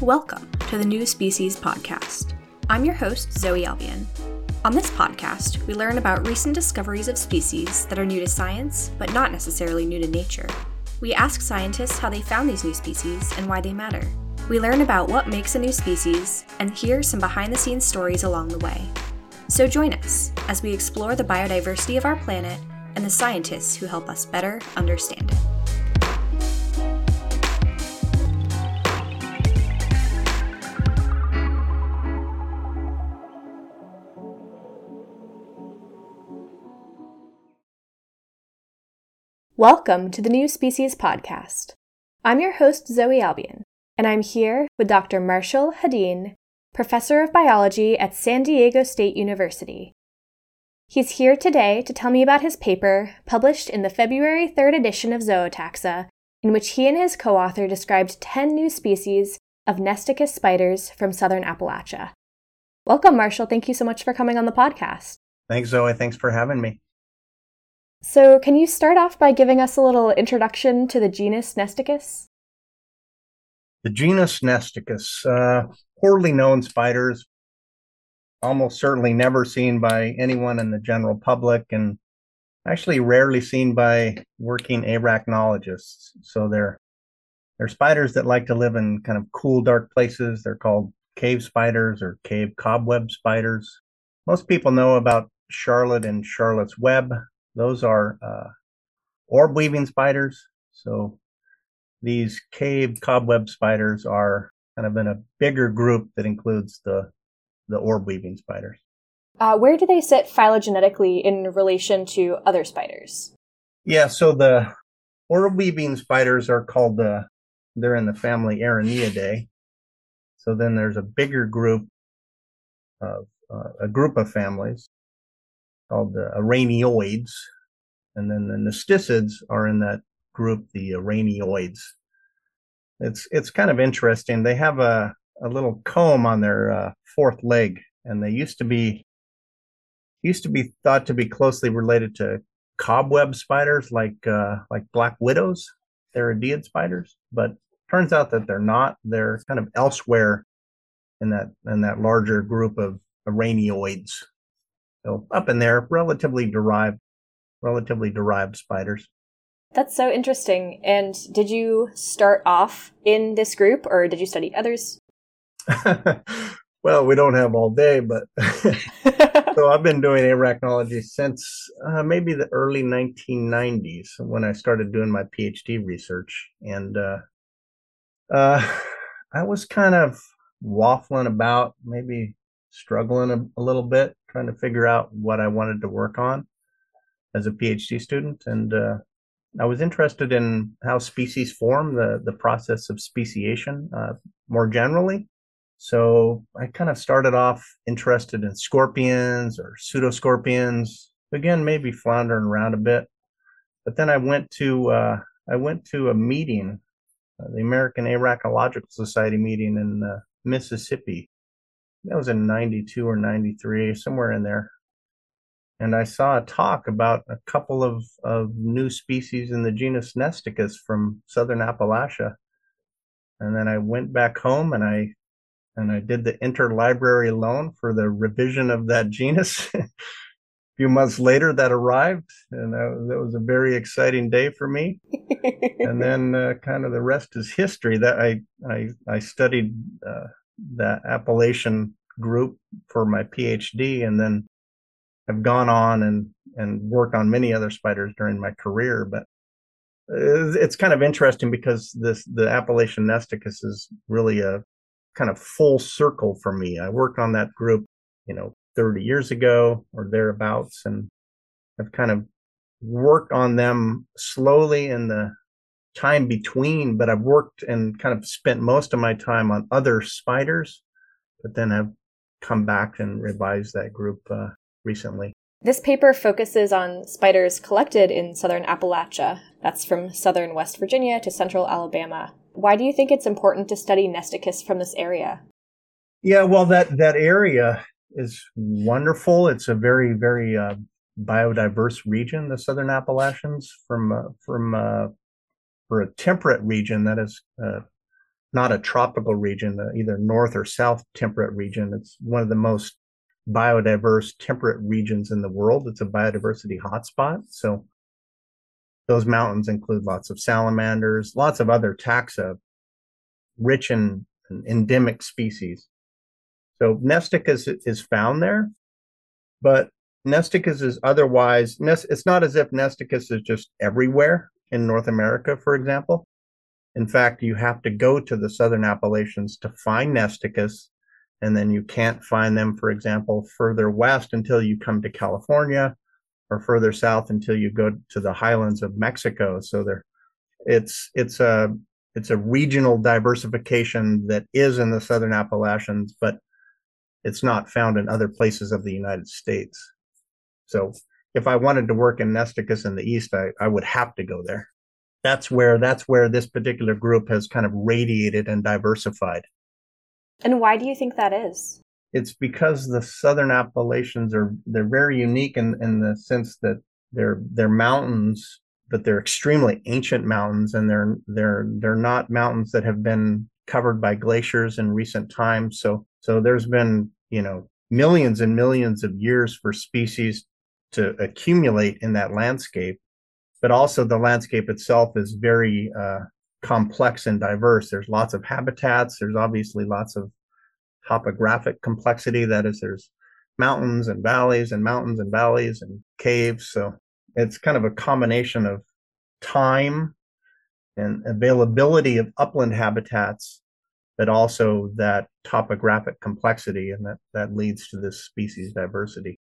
Welcome to the New Species Podcast. I'm your host, Zoe Albion. On this podcast, we learn about recent discoveries of species that are new to science, but not necessarily new to nature. We ask scientists how they found these new species and why they matter. We learn about what makes a new species and hear some behind the scenes stories along the way. So join us as we explore the biodiversity of our planet and the scientists who help us better understand it. Welcome to the New Species Podcast. I'm your host, Zoe Albion, and I'm here with Dr. Marshall Hedin, Professor of Biology at San Diego State University. He's here today to tell me about his paper published in the February 3rd edition of Zootaxa, in which he and his co author described 10 new species of Nesticus spiders from southern Appalachia. Welcome, Marshall. Thank you so much for coming on the podcast. Thanks, Zoe. Thanks for having me. So, can you start off by giving us a little introduction to the genus Nesticus? The genus Nesticus, uh, poorly known spiders, almost certainly never seen by anyone in the general public, and actually rarely seen by working arachnologists. So they're they're spiders that like to live in kind of cool, dark places. They're called cave spiders or cave cobweb spiders. Most people know about Charlotte and Charlotte's web, those are uh, orb weaving spiders. So these cave cobweb spiders are kind of in a bigger group that includes the the orb weaving spiders. Uh, where do they sit phylogenetically in relation to other spiders? Yeah, so the orb weaving spiders are called the they're in the family Araneidae. So then there's a bigger group of uh, a group of families called the araneoids, and then the nesticids are in that group, the araneoids. It's it's kind of interesting. They have a a little comb on their uh, fourth leg, and they used to be used to be thought to be closely related to cobweb spiders, like uh, like black widows, They're Theridiid spiders. But turns out that they're not. They're kind of elsewhere in that in that larger group of araneoids. So up in there, relatively derived, relatively derived spiders. That's so interesting. And did you start off in this group or did you study others? well, we don't have all day, but so I've been doing arachnology since uh, maybe the early 1990s when I started doing my PhD research. And uh, uh, I was kind of waffling about, maybe struggling a, a little bit trying to figure out what I wanted to work on as a PhD student, and uh, I was interested in how species form, the the process of speciation uh, more generally. So I kind of started off interested in scorpions or pseudoscorpions. Again, maybe floundering around a bit, but then I went to uh, I went to a meeting, uh, the American Arachnological Society meeting in uh, Mississippi that was in 92 or 93, somewhere in there. And I saw a talk about a couple of, of new species in the genus Nesticus from southern Appalachia. And then I went back home and I and I did the interlibrary loan for the revision of that genus. a few months later, that arrived, and that, that was a very exciting day for me. and then, uh, kind of the rest is history. That I I I studied uh, that Appalachian group for my PhD, and then I've gone on and and worked on many other spiders during my career. But it's kind of interesting because this the Appalachian nesticus is really a kind of full circle for me. I worked on that group, you know, 30 years ago or thereabouts, and I've kind of worked on them slowly in the time between, but I've worked and kind of spent most of my time on other spiders, but then have come back and revised that group uh, recently. This paper focuses on spiders collected in southern Appalachia. That's from southern West Virginia to central Alabama. Why do you think it's important to study Nesticus from this area? Yeah, well, that, that area is wonderful. It's a very, very uh, biodiverse region, the southern Appalachians, from uh, from uh, for a temperate region that is uh, not a tropical region, uh, either north or south temperate region. It's one of the most biodiverse temperate regions in the world. It's a biodiversity hotspot. So those mountains include lots of salamanders, lots of other taxa, rich in, in endemic species. So Nesticus is found there, but Nesticus is otherwise, it's not as if Nesticus is just everywhere in North America, for example. In fact, you have to go to the southern Appalachians to find Nesticus, and then you can't find them, for example, further west until you come to California, or further south until you go to the highlands of Mexico. So there, it's it's a it's a regional diversification that is in the southern Appalachians, but it's not found in other places of the United States. So if I wanted to work in Nesticus in the east, I, I would have to go there that's where that's where this particular group has kind of radiated and diversified. And why do you think that is? It's because the southern Appalachians are they're very unique in, in the sense that they're they're mountains, but they're extremely ancient mountains and they're they're they're not mountains that have been covered by glaciers in recent times. So so there's been, you know, millions and millions of years for species to accumulate in that landscape but also the landscape itself is very uh, complex and diverse. There's lots of habitats. There's obviously lots of topographic complexity. That is, there's mountains and valleys and mountains and valleys and caves. So it's kind of a combination of time and availability of upland habitats, but also that topographic complexity, and that that leads to this species diversity.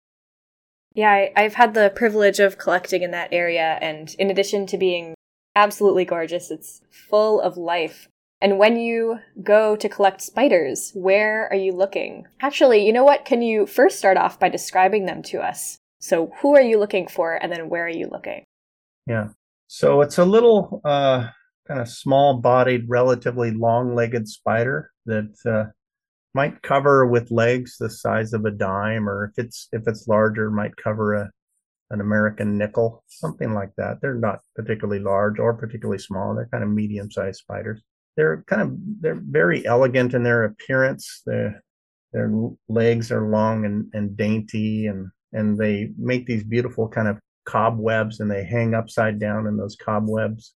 Yeah, I, have had the privilege of collecting in that area, and in addition to being absolutely gorgeous, it's full of life. And when you go to collect spiders, where are you looking? Actually, you know what? Can you first start off by describing them to us? So, who are you looking for, and then where are you looking? Yeah. So, it's a little uh, kind of small bodied, relatively long legged spider that uh, might cover with legs the size of a dime, or if it's if it's larger, might cover a an American nickel, something like that. They're not particularly large or particularly small. They're kind of medium sized spiders. They're kind of they're very elegant in their appearance. Their their legs are long and, and dainty and and they make these beautiful kind of cobwebs and they hang upside down in those cobwebs.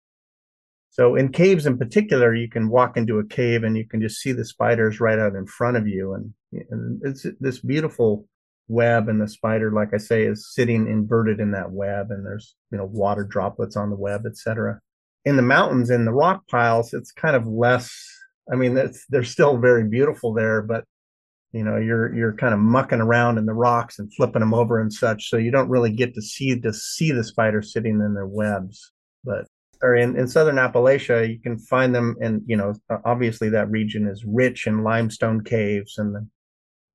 So in caves in particular, you can walk into a cave and you can just see the spiders right out in front of you. And, and it's this beautiful web and the spider, like I say, is sitting inverted in that web and there's, you know, water droplets on the web, etc. In the mountains, in the rock piles, it's kind of less, I mean, they're still very beautiful there, but you know, you're, you're kind of mucking around in the rocks and flipping them over and such. So you don't really get to see, to see the spider sitting in their webs, or in, in southern Appalachia, you can find them And, you know, obviously that region is rich in limestone caves and the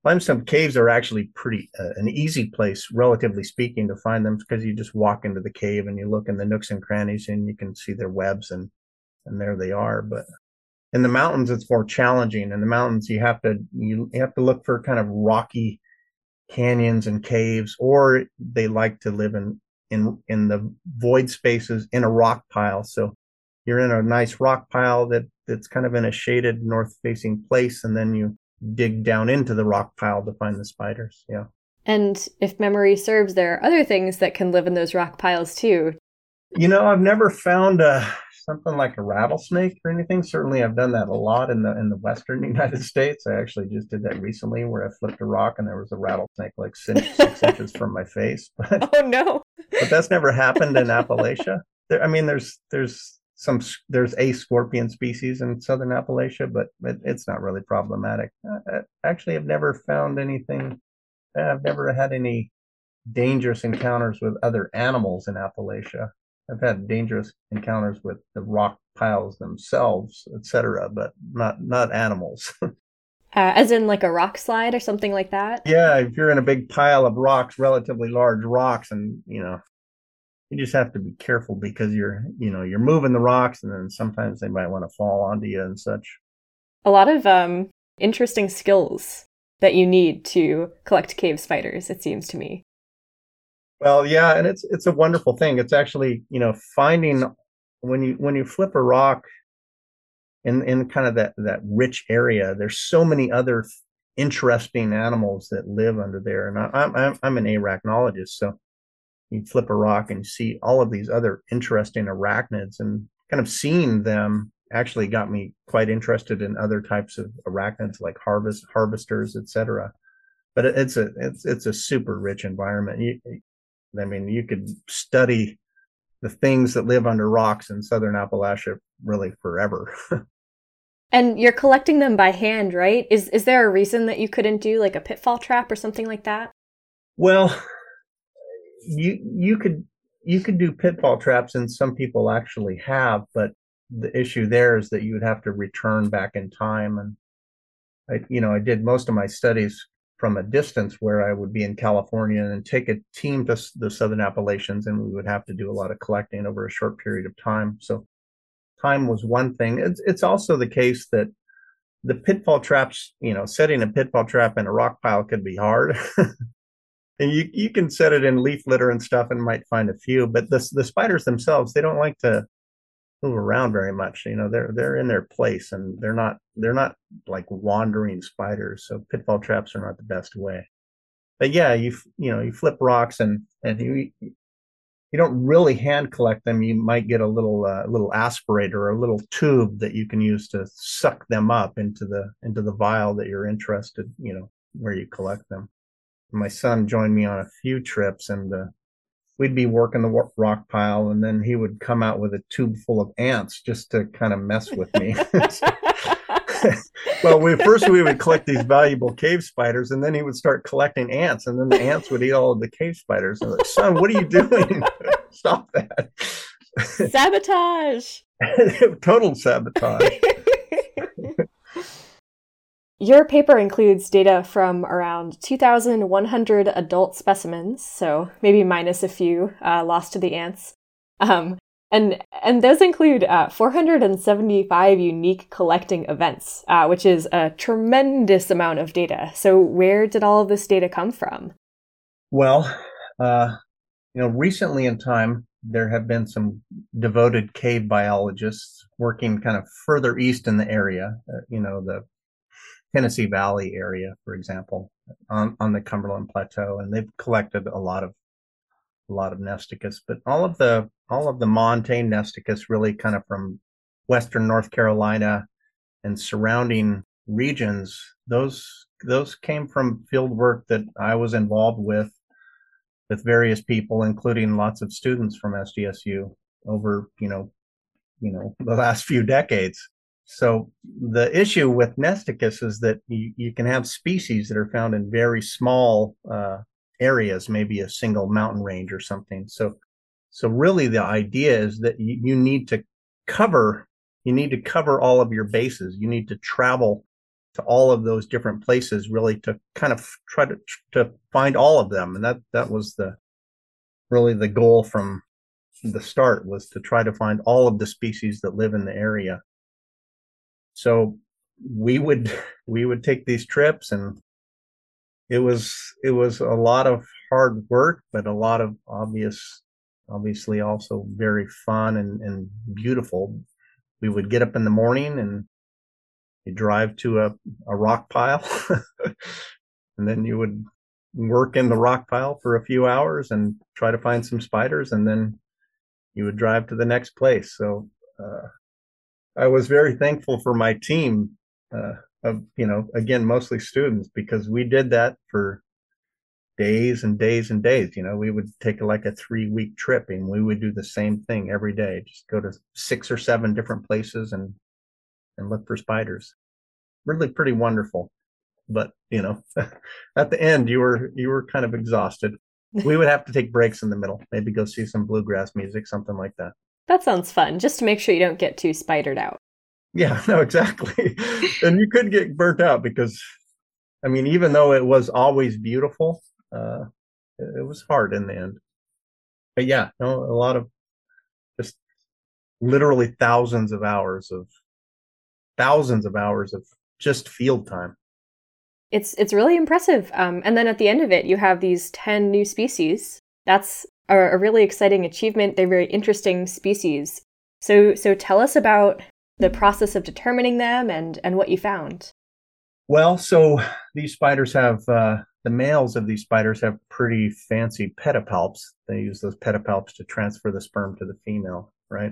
limestone caves are actually pretty uh, an easy place, relatively speaking, to find them because you just walk into the cave and you look in the nooks and crannies and you can see their webs and and there they are. But in the mountains, it's more challenging. In the mountains, you have to you have to look for kind of rocky canyons and caves, or they like to live in in in the void spaces in a rock pile. So you're in a nice rock pile that that's kind of in a shaded north facing place, and then you dig down into the rock pile to find the spiders. Yeah. And if memory serves, there are other things that can live in those rock piles too. You know, I've never found a something like a rattlesnake or anything. Certainly, I've done that a lot in the in the western United States. I actually just did that recently, where I flipped a rock and there was a rattlesnake like six, six inches from my face. But, oh no! But that's never happened in Appalachia. There, I mean, there's there's some there's a scorpion species in southern Appalachia, but it, it's not really problematic. I, I actually, I've never found anything. Uh, I've never had any dangerous encounters with other animals in Appalachia. I've had dangerous encounters with the rock piles themselves, etc., but not not animals. uh, as in like a rock slide or something like that. Yeah, if you're in a big pile of rocks, relatively large rocks, and you know, you just have to be careful because you're you know you're moving the rocks, and then sometimes they might want to fall onto you and such. A lot of um interesting skills that you need to collect cave spiders. It seems to me. Well, yeah, and it's it's a wonderful thing. It's actually you know finding when you when you flip a rock, in in kind of that that rich area. There's so many other interesting animals that live under there, and I, I'm I'm an arachnologist, so you flip a rock and you see all of these other interesting arachnids, and kind of seeing them actually got me quite interested in other types of arachnids like harvest harvesters, etc. But it's a it's it's a super rich environment. You, I mean, you could study the things that live under rocks in southern Appalachia really forever. and you're collecting them by hand, right? Is is there a reason that you couldn't do like a pitfall trap or something like that? Well, you you could you could do pitfall traps and some people actually have, but the issue there is that you would have to return back in time and I you know, I did most of my studies from a distance where I would be in California and take a team to the Southern Appalachians, and we would have to do a lot of collecting over a short period of time. So, time was one thing. It's, it's also the case that the pitfall traps, you know, setting a pitfall trap in a rock pile could be hard. and you you can set it in leaf litter and stuff and might find a few, but the the spiders themselves they don't like to move around very much. You know, they're they're in their place and they're not they're not like wandering spiders. So pitfall traps are not the best way. But yeah, you you know you flip rocks and and you you don't really hand collect them. You might get a little uh, little aspirator or a little tube that you can use to suck them up into the into the vial that you're interested. You know where you collect them. My son joined me on a few trips and. Uh, we'd be working the rock pile and then he would come out with a tube full of ants just to kind of mess with me. Well we first we would collect these valuable cave spiders and then he would start collecting ants and then the ants would eat all of the cave spiders. And like son what are you doing? Stop that. Sabotage! Total sabotage your paper includes data from around 2,100 adult specimens, so maybe minus a few uh, lost to the ants. Um, and and those include uh, 475 unique collecting events, uh, which is a tremendous amount of data. So where did all of this data come from? Well, uh, you know, recently in time, there have been some devoted cave biologists working kind of further east in the area. Uh, you know, the Tennessee Valley area, for example, on, on the Cumberland Plateau, and they've collected a lot of a lot of Nesticus. But all of the all of the montane Nesticus really kind of from western North Carolina and surrounding regions, those those came from field work that I was involved with with various people, including lots of students from SDSU over, you know, you know, the last few decades. So the issue with Nesticus is that you, you can have species that are found in very small uh, areas, maybe a single mountain range or something. So, so really the idea is that you, you need to cover, you need to cover all of your bases. You need to travel to all of those different places really to kind of try to, to find all of them. And that, that was the, really the goal from the start was to try to find all of the species that live in the area so we would we would take these trips and it was it was a lot of hard work but a lot of obvious obviously also very fun and, and beautiful. We would get up in the morning and you drive to a, a rock pile and then you would work in the rock pile for a few hours and try to find some spiders and then you would drive to the next place. So uh, I was very thankful for my team uh, of you know again mostly students because we did that for days and days and days. You know, we would take like a three week trip and we would do the same thing every day. Just go to six or seven different places and and look for spiders. Really pretty wonderful. But you know, at the end you were you were kind of exhausted. We would have to take breaks in the middle, maybe go see some bluegrass music, something like that. That sounds fun, just to make sure you don't get too spidered out. Yeah, no, exactly. and you could get burnt out because, I mean, even though it was always beautiful, uh, it, was hard in the end. But yeah, no, a lot of just literally thousands of hours of thousands of hours of just field time. It's it's really impressive. Um, and then at the end of it, you have these ten new species. That's are a really exciting achievement. They're very interesting species. So, so tell us about the process of determining them and, and what you found. Well, so these spiders have, uh, the males of these spiders have pretty fancy pedipalps. They use those pedipalps to transfer the sperm to the female, right?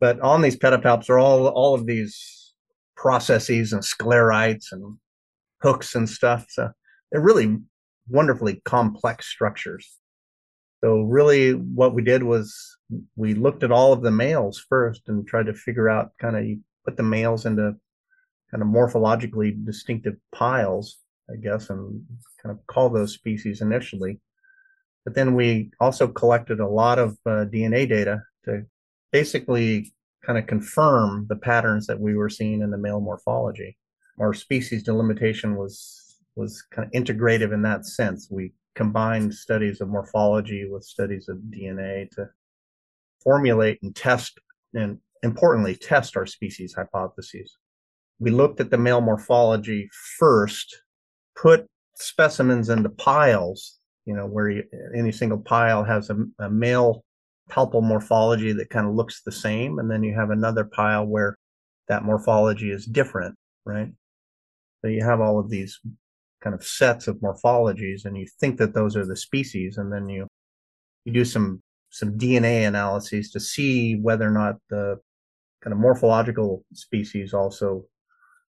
But on these pedipalps are all, all of these processes and sclerites and hooks and stuff. So they're really wonderfully complex structures. So really what we did was we looked at all of the males first and tried to figure out kind of put the males into kind of morphologically distinctive piles, I guess, and kind of call those species initially. But then we also collected a lot of uh, DNA data to basically kind of confirm the patterns that we were seeing in the male morphology. Our species delimitation was was kind of integrative in that sense. We combined studies of morphology with studies of DNA to formulate and test and importantly test our species hypotheses. We looked at the male morphology first, put specimens into piles, you know, where you, any single pile has a, a male palpal morphology that kind of looks the same. And then you have another pile where that morphology is different, right? So you have all of these kind of sets of morphologies and you think that those are the species and then you you do some some DNA analyses to see whether or not the kind of morphological species also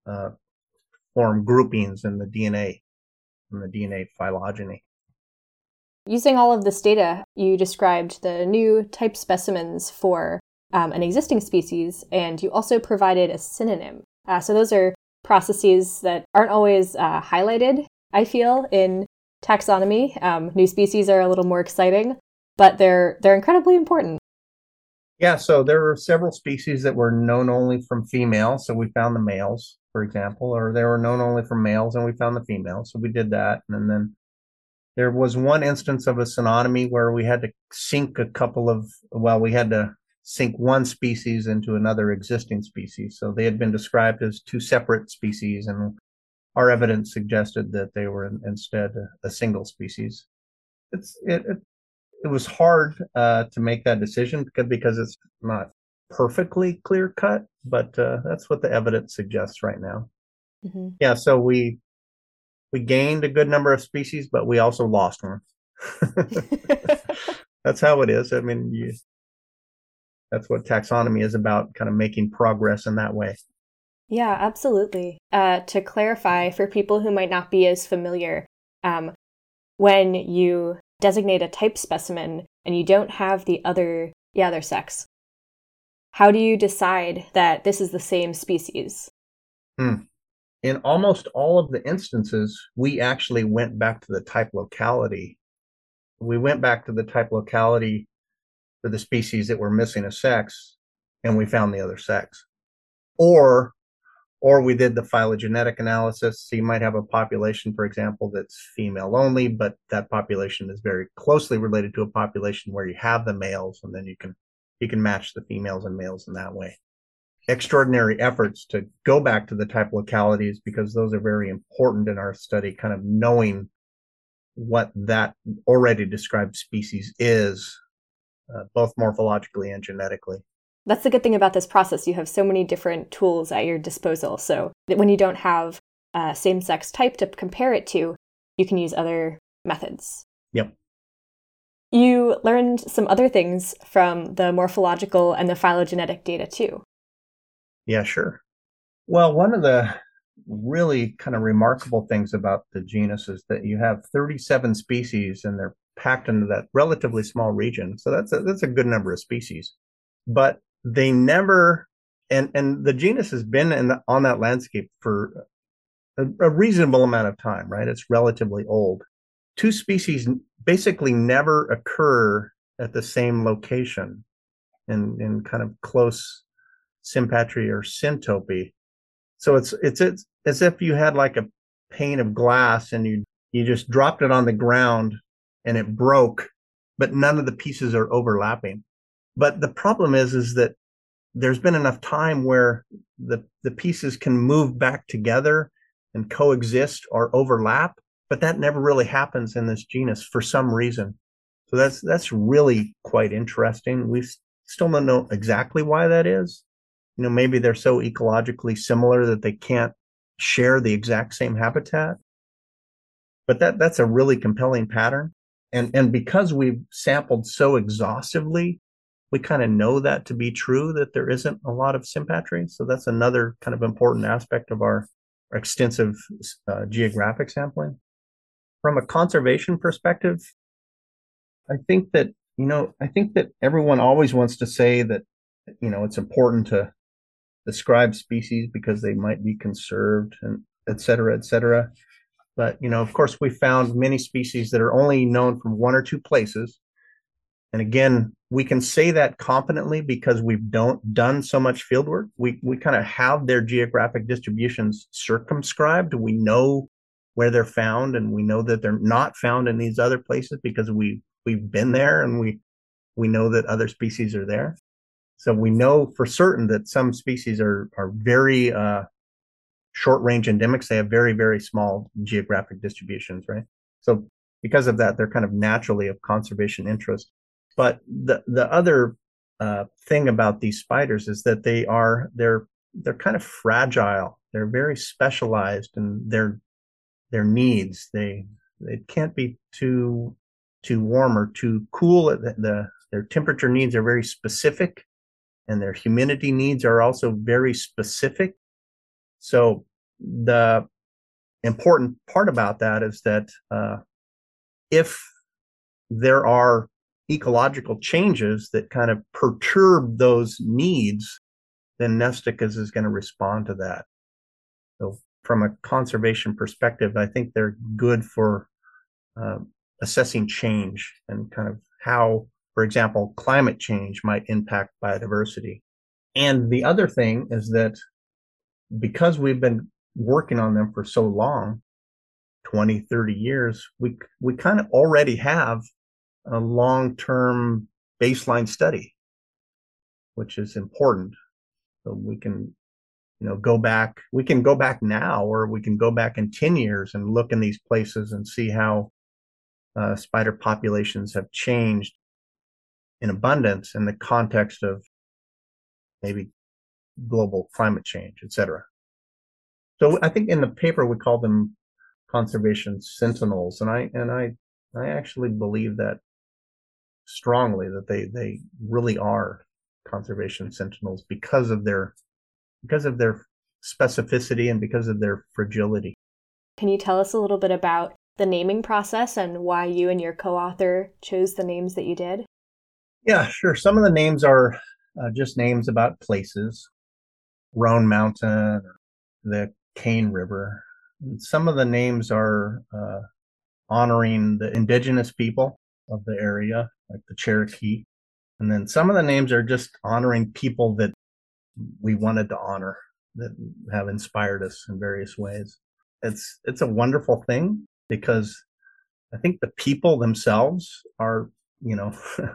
uh, form groupings in the DNA in the DNA phylogeny. Using all of this data, you described the new type specimens for um, an existing species, and you also provided a synonym. Uh, so those are processes that aren't always uh, highlighted, I feel, in taxonomy. Um, new species are a little more exciting, but they're they're incredibly important. Yeah, so there were several species that were known only from females, so we found the males, for example, or they were known only from males and we found the females, so we did that, and then there was one instance of a synonymy where we had to sink a couple of well, we had to sink one species into another existing species. So they had been described as two separate species, and our evidence suggested that they were instead a, a single species. It's it, it, it was hard uh, to make that decision because because it's not perfectly clear cut, but uh, that's what the evidence suggests right now. Mm-hmm. Yeah, so we we gained a good number of species, but we also lost one. that's how it is. I mean, you that's what taxonomy is about, kind of making progress in that way. Yeah, absolutely. Uh, to clarify for people who might not be as familiar, um, when you designate a type specimen and you don't have the other the other sex, how do you decide that this is the same species? Hmm. In almost all of the instances, we actually went back to the type locality. We went back to the type locality for the species that were missing a sex and we found the other sex. Or or we did the phylogenetic analysis. So you might have a population for example that's female only but that population is very closely related to a population where you have the males and then you can you can match the females and males in that way. Extraordinary efforts to go back to the type localities because those are very important in our study kind of knowing what that already described species is uh, both morphologically and genetically. That's the good thing about this process. You have so many different tools at your disposal. So when you don't have a same sex type to compare it to, you can use other methods. Yep. You learned some other things from the morphological and the phylogenetic data too. Yeah, sure. Well, one of the really kind of remarkable things about the genus is that you have 37 species and they're packed into that relatively small region. So that's a, that's a good number of species, but they never, and, and the genus has been in the, on that landscape for a, a reasonable amount of time, right? It's relatively old. Two species basically never occur at the same location in, in kind of close sympatry or syntopy. So it's, it's, it's as if you had like a pane of glass and you, you just dropped it on the ground and it broke, but none of the pieces are overlapping. But the problem is, is that there's been enough time where the, the pieces can move back together and coexist or overlap, but that never really happens in this genus for some reason. So that's, that's really quite interesting. We still don't know exactly why that is. you know, maybe they're so ecologically similar that they can't share the exact same habitat. But that that's a really compelling pattern. And and because we've sampled so exhaustively, we kind of know that to be true that there isn't a lot of sympatry. So that's another kind of important aspect of our, our extensive uh, geographic sampling. From a conservation perspective, I think that you know I think that everyone always wants to say that you know it's important to describe species because they might be conserved and et cetera, et cetera. But, you know, of course, we found many species that are only known from one or two places. And again, we can say that confidently because we've don't done so much field work. We we kind of have their geographic distributions circumscribed. We know where they're found and we know that they're not found in these other places because we we've been there and we we know that other species are there. So we know for certain that some species are are very uh, short range endemics. They have very very small geographic distributions, right? So because of that, they're kind of naturally of conservation interest. But the the other uh, thing about these spiders is that they are they're they're kind of fragile. They're very specialized in their their needs. They it can't be too too warm or too cool. The, the their temperature needs are very specific and their humidity needs are also very specific. So the important part about that is that uh, if there are ecological changes that kind of perturb those needs, then Nesticus is going to respond to that. So, from a conservation perspective, I think they're good for uh, assessing change and kind of how for example, climate change might impact biodiversity. And the other thing is that because we've been working on them for so long 20 30 years we we kind of already have a long-term baseline study which is important so we can you know go back we can go back now or we can go back in 10 years and look in these places and see how uh, spider populations have changed in abundance in the context of maybe global climate change, et cetera. So I think in the paper we call them conservation sentinels, and I and I I actually believe that strongly that they they really are conservation sentinels because of their because of their specificity and because of their fragility. Can you tell us a little bit about the naming process and why you and your co-author chose the names that you did? Yeah, sure. Some of the names are uh, just names about places, Roan Mountain, the Cane River. And some of the names are uh, honoring the indigenous people of the area, like the Cherokee. And then some of the names are just honoring people that we wanted to honor that have inspired us in various ways. It's it's a wonderful thing because I think the people themselves are, you know,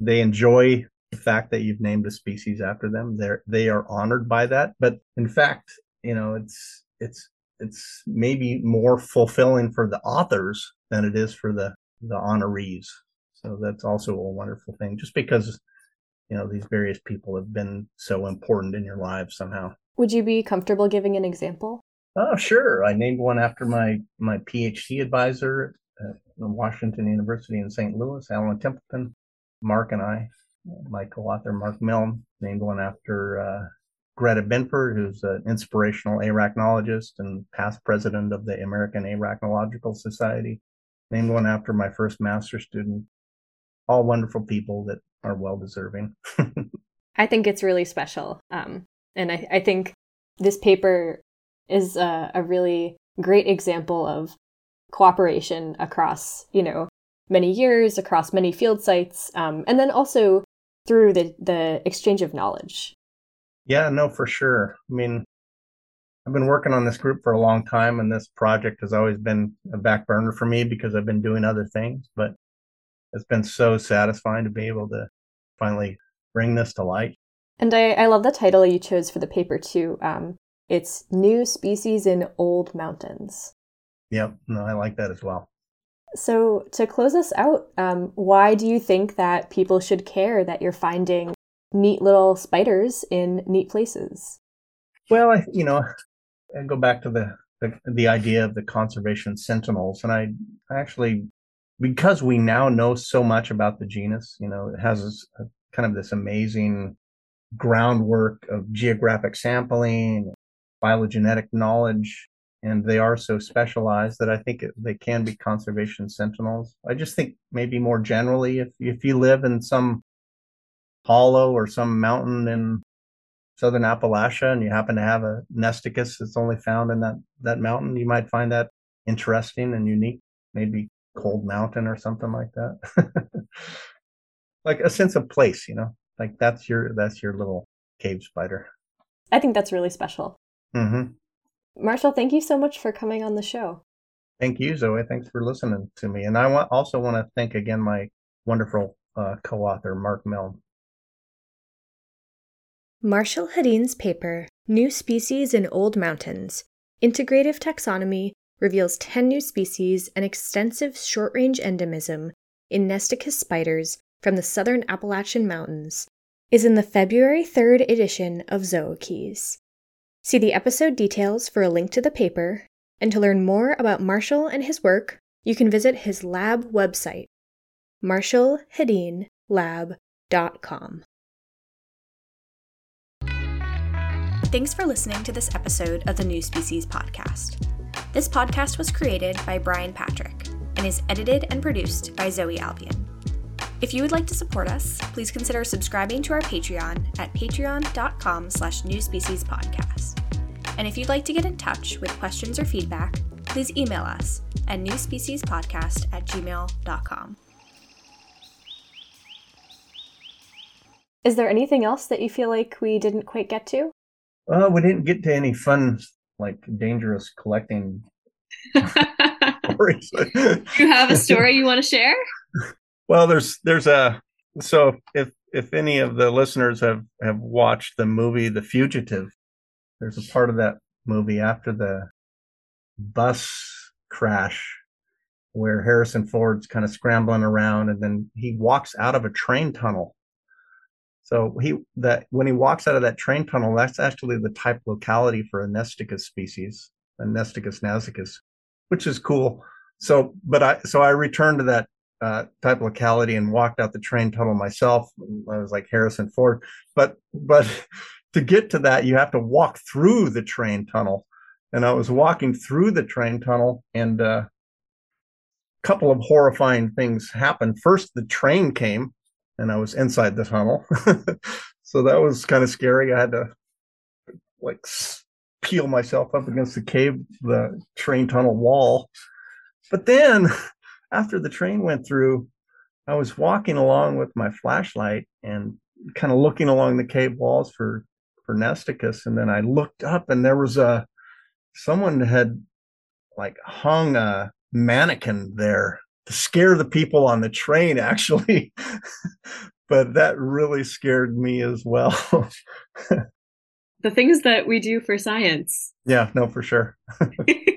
they enjoy the fact that you've named a species after them. They're they are honored by that. But in fact, you know, it's it's it's maybe more fulfilling for the authors than it is for the the honorees. So that's also a wonderful thing, just because you know these various people have been so important in your lives somehow. Would you be comfortable giving an example? Oh, sure. I named one after my my PhD advisor at Washington University in St. Louis, Alan Templeton. Mark and I, my co-author Mark Milne, named one after uh, Greta Binford, who's an inspirational arachnologist and past president of the American Arachnological Society. Named one after my first master student. All wonderful people that are well deserving. I think it's really special. Um, and I, I, think this paper is a, a really great example of cooperation across, you know, many years across many field sites, um, and then also through the, the exchange of knowledge. Yeah, no, for sure. I mean, I've been working on this group for a long time, and this project has always been a back burner for me because I've been doing other things. But it's been so satisfying to be able to finally bring this to light. And I, I love the title you chose for the paper too. Um, it's New Species in Old Mountains. Yep, no, I like that as well. So, to close us out, um, why do you think that people should care that you're finding neat little spiders in neat places. Well, I, you know, I go back to the, the, the idea of the conservation sentinels, and I, actually because we now know so much about the genus, you know, it has uh, kind of this amazing groundwork of geographic sampling, phylogenetic knowledge, and they are so specialized that I think it, they can be conservation sentinels. I just think maybe more generally, if if you live in some hollow or some mountain in southern Appalachia and you happen to have a nesticus that's only found in that that mountain, you might find that interesting and unique. Maybe cold mountain or something like that. like a sense of place, you know, like that's your that's your little cave spider. I think that's really special. Mm-hmm. Marshall, thank you so much for coming on the show. Thank you, Zoe. Thanks for listening to me. And I want, also want to thank again my wonderful uh, co-author, Mark Milne. Marshall Hedin's paper, New Species in Old Mountains, Integrative Taxonomy reveals 10 new species and extensive short range endemism in Nesticus spiders from the southern Appalachian Mountains, is in the February 3rd edition of Zookeys. See the episode details for a link to the paper, and to learn more about Marshall and his work, you can visit his lab website, marshallhedinlab.com. Thanks for listening to this episode of the New Species Podcast. This podcast was created by Brian Patrick and is edited and produced by Zoe Albion. If you would like to support us, please consider subscribing to our Patreon at patreon.com slash newspeciespodcast. And if you'd like to get in touch with questions or feedback, please email us at newspeciespodcast at gmail.com. Is there anything else that you feel like we didn't quite get to? Well, we didn't get to any fun like dangerous collecting stories. You have a story you want to share? Well, there's there's a so if if any of the listeners have have watched the movie The Fugitive, there's a part of that movie after the bus crash where Harrison Ford's kind of scrambling around and then he walks out of a train tunnel so he that when he walks out of that train tunnel, that's actually the type locality for a Nesticus species, a Nesticus nasicus, which is cool. So, but I so I returned to that uh, type locality and walked out the train tunnel myself. I was like Harrison Ford, but but to get to that, you have to walk through the train tunnel. And I was walking through the train tunnel, and uh, a couple of horrifying things happened. First, the train came and I was inside the tunnel. so that was kind of scary. I had to like peel myself up against the cave, the train tunnel wall. But then after the train went through, I was walking along with my flashlight and kind of looking along the cave walls for for Nesticus, and then I looked up and there was a someone had like hung a mannequin there to scare the people on the train actually. But that really scared me as well. The things that we do for science. Yeah no for sure